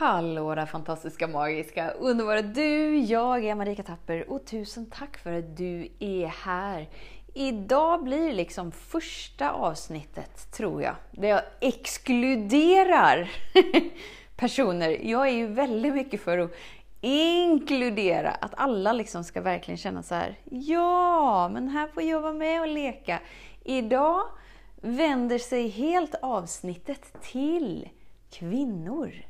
Hallå där fantastiska, magiska, underbara du! Jag är Marika Tapper och tusen tack för att du är här. Idag blir liksom första avsnittet, tror jag, där jag exkluderar personer. Jag är ju väldigt mycket för att inkludera, att alla liksom ska verkligen känna så här, ja, men här får jag vara med och leka. Idag vänder sig helt avsnittet till kvinnor.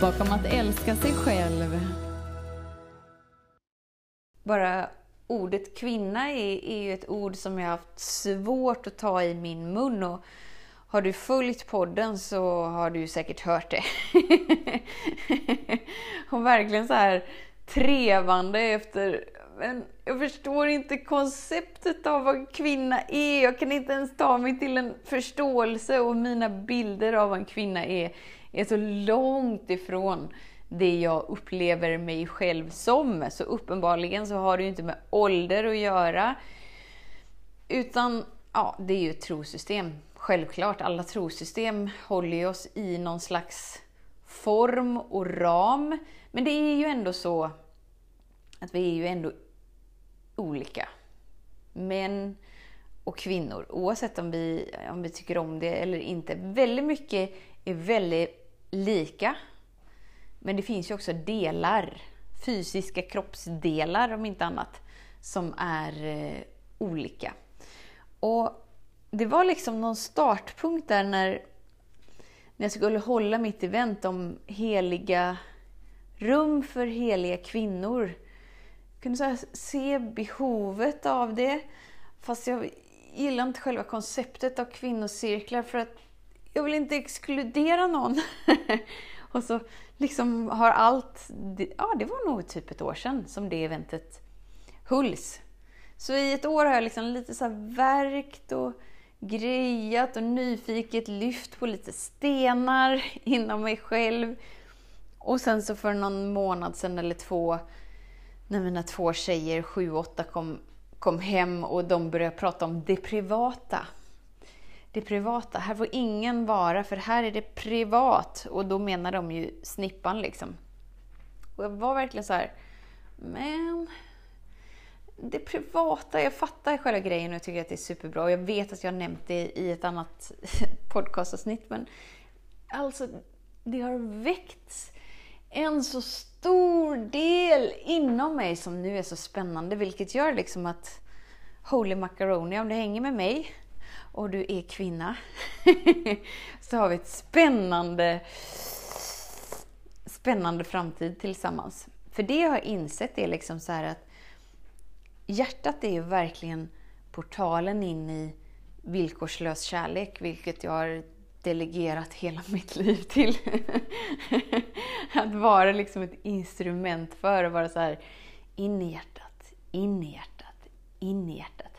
bakom att älska sig själv. Bara ordet kvinna är, är ju ett ord som jag haft svårt att ta i min mun. Och har du följt podden så har du säkert hört det. och verkligen så här trevande efter men jag förstår inte konceptet av vad kvinna är. Jag kan inte ens ta mig till en förståelse och mina bilder av vad en kvinna är är så långt ifrån det jag upplever mig själv som. Så uppenbarligen så har det ju inte med ålder att göra. Utan, ja, det är ju ett trosystem. Självklart, alla trosystem håller ju oss i någon slags form och ram. Men det är ju ändå så att vi är ju ändå olika. Män och kvinnor, oavsett om vi, om vi tycker om det eller inte. Väldigt mycket är väldigt lika. Men det finns ju också delar, fysiska kroppsdelar om inte annat, som är eh, olika. Och det var liksom någon startpunkt där när, när jag skulle hålla mitt event om heliga rum för heliga kvinnor. Jag kunde så se behovet av det. Fast jag gillar inte själva konceptet av kvinnocirklar för att jag vill inte exkludera någon. och så liksom har allt, ja det var nog typ ett år sedan som det eventet hölls. Så i ett år har jag liksom lite så här verkt och grejat och nyfiket lyft på lite stenar inom mig själv. Och sen så för någon månad sedan eller två, när mina två tjejer, sju och åtta, kom, kom hem och de började prata om det privata det privata. Här får ingen vara, för här är det privat. Och då menar de ju snippan liksom. Och jag var verkligen så här, men det privata, jag fattar själva grejen och tycker att det är superbra. Och jag vet att jag har nämnt det i ett annat podcastavsnitt, men alltså, det har väckts en så stor del inom mig som nu är så spännande, vilket gör liksom att Holy Macaroni, om det hänger med mig, och du är kvinna så har vi ett spännande, spännande framtid tillsammans. För det jag har insett är liksom så att hjärtat är ju verkligen portalen in i villkorslös kärlek, vilket jag har delegerat hela mitt liv till. att vara liksom ett instrument för att vara så här in i hjärtat, in i hjärtat, in i hjärtat.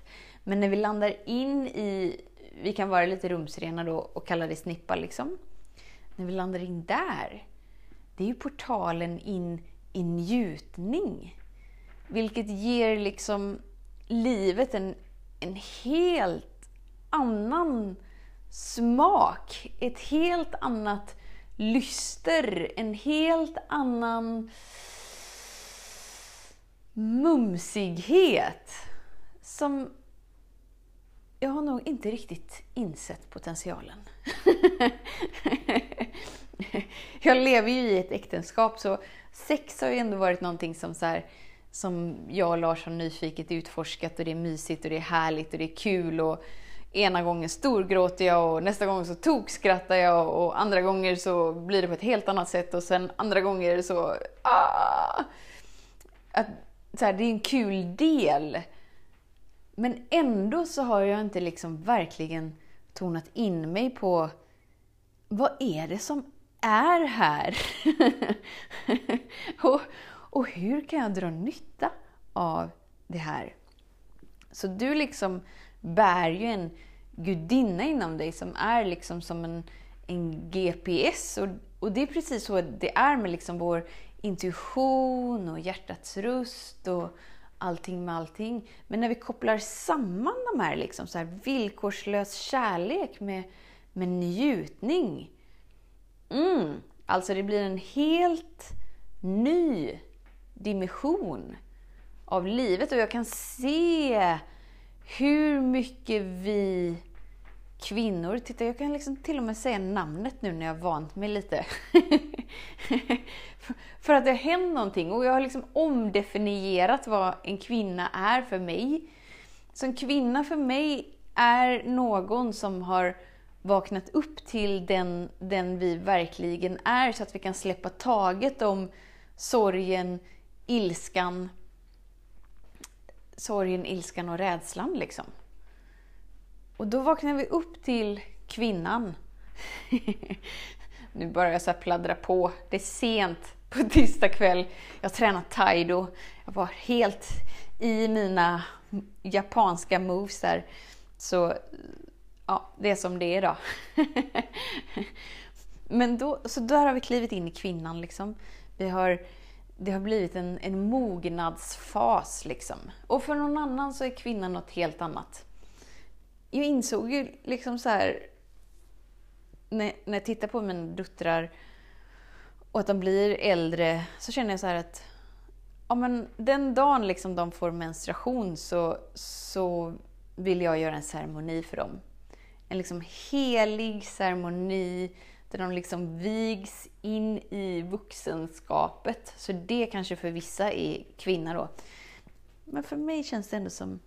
Men när vi landar in i, vi kan vara lite rumsrena då och kalla det snippa liksom. När vi landar in där, det är ju portalen in i njutning. Vilket ger liksom livet en, en helt annan smak. Ett helt annat lyster, en helt annan mumsighet. Som jag har nog inte riktigt insett potentialen. jag lever ju i ett äktenskap så sex har ju ändå varit någonting som så här, som jag och Lars har nyfiket utforskat och det är mysigt och det är härligt och det är kul och ena gången storgråter jag och nästa gång så tokskrattar jag och andra gånger så blir det på ett helt annat sätt och sen andra gånger så... Ah, att, så här, det är en kul del men ändå så har jag inte liksom verkligen tonat in mig på vad är det som är här? och, och hur kan jag dra nytta av det här? Så du liksom bär ju en gudinna inom dig som är liksom som en, en GPS. Och, och det är precis så det är med liksom vår intuition och hjärtats röst och allting med allting. Men när vi kopplar samman de här, liksom, så här villkorslös kärlek med, med njutning. Mm, alltså det blir en helt ny dimension av livet och jag kan se hur mycket vi kvinnor, titta jag kan liksom till och med säga namnet nu när jag vant mig lite. för att det har hänt någonting och jag har liksom omdefinierat vad en kvinna är för mig. Så en kvinna för mig är någon som har vaknat upp till den, den vi verkligen är så att vi kan släppa taget om sorgen, ilskan, sorgen, ilskan och rädslan. Liksom. Och då vaknar vi upp till kvinnan. nu börjar jag så pladdra på. Det är sent på tisdag kväll. Jag har tränat taido. Jag var helt i mina japanska moves där. Så ja, det är som det är idag. Men då, så där har vi klivit in i kvinnan. Liksom. Vi har, det har blivit en, en mognadsfas. Liksom. Och för någon annan så är kvinnan något helt annat. Jag insåg ju liksom så här, när, när jag tittar på mina döttrar och att de blir äldre, så känner jag så att ja, men den dagen liksom de får menstruation så, så vill jag göra en ceremoni för dem. En liksom helig ceremoni där de liksom vigs in i vuxenskapet. Så det kanske för vissa är kvinna då. Men för mig känns det ändå som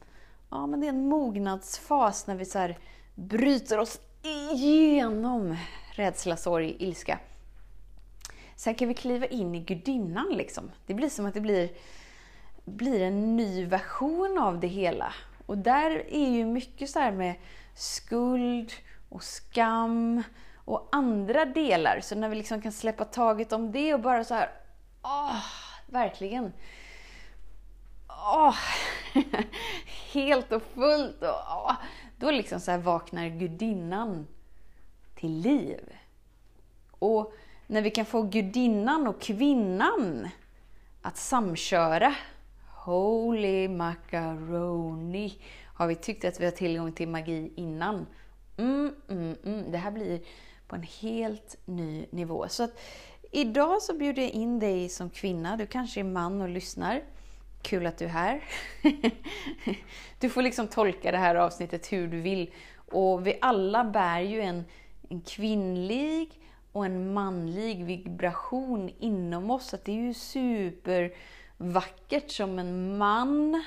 ja, men det är en mognadsfas när vi så här bryter oss igenom rädsla, sorg, ilska. Sen kan vi kliva in i gudinnan. Liksom. Det blir som att det blir, blir en ny version av det hela. Och där är ju mycket så här med skuld och skam och andra delar. Så när vi liksom kan släppa taget om det och bara så här, åh, verkligen. Åh, helt och fullt. Och, åh, då liksom så vaknar gudinnan till liv. Och när vi kan få gudinnan och kvinnan att samköra. Holy macaroni! Har vi tyckt att vi har tillgång till magi innan? Mm, mm, mm. Det här blir på en helt ny nivå. Så att idag så bjuder jag in dig som kvinna. Du kanske är man och lyssnar. Kul att du är här. Du får liksom tolka det här avsnittet hur du vill. Och vi alla bär ju en, en kvinnlig och en manlig vibration inom oss. Att det är ju supervackert som en man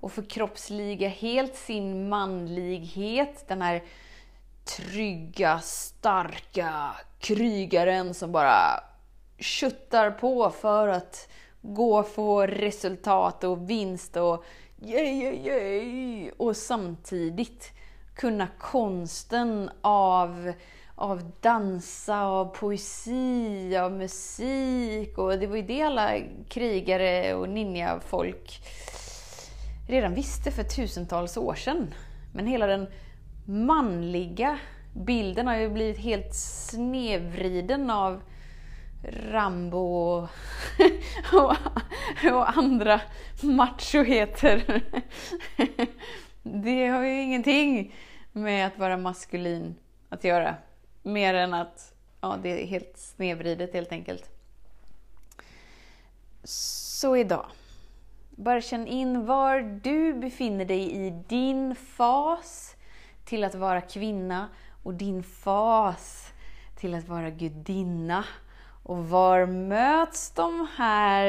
och förkroppsliga helt sin manlighet. Den här trygga, starka krigaren som bara köttar på för att gå och få resultat och vinst och yay, yay, yay. Och samtidigt kunna konsten av av dansa, av poesi, av musik. Och det var ju det alla krigare och ninjafolk redan visste för tusentals år sedan. Men hela den manliga bilden har ju blivit helt snedvriden av Rambo och, och, och andra machoheter. Det har ju ingenting med att vara maskulin att göra. Mer än att ja, det är helt snedvridet helt enkelt. Så idag. Bara känn in var du befinner dig i din fas till att vara kvinna och din fas till att vara gudinna. Och var möts de här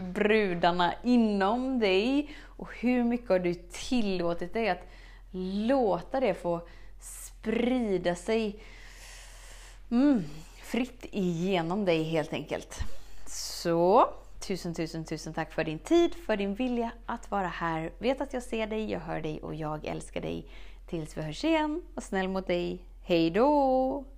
brudarna inom dig? Och hur mycket har du tillåtit dig att låta det få sprida sig mm, fritt igenom dig helt enkelt. Så tusen, tusen, tusen tack för din tid, för din vilja att vara här. Vet att jag ser dig, jag hör dig och jag älskar dig. Tills vi hörs igen, var snäll mot dig. Hej då!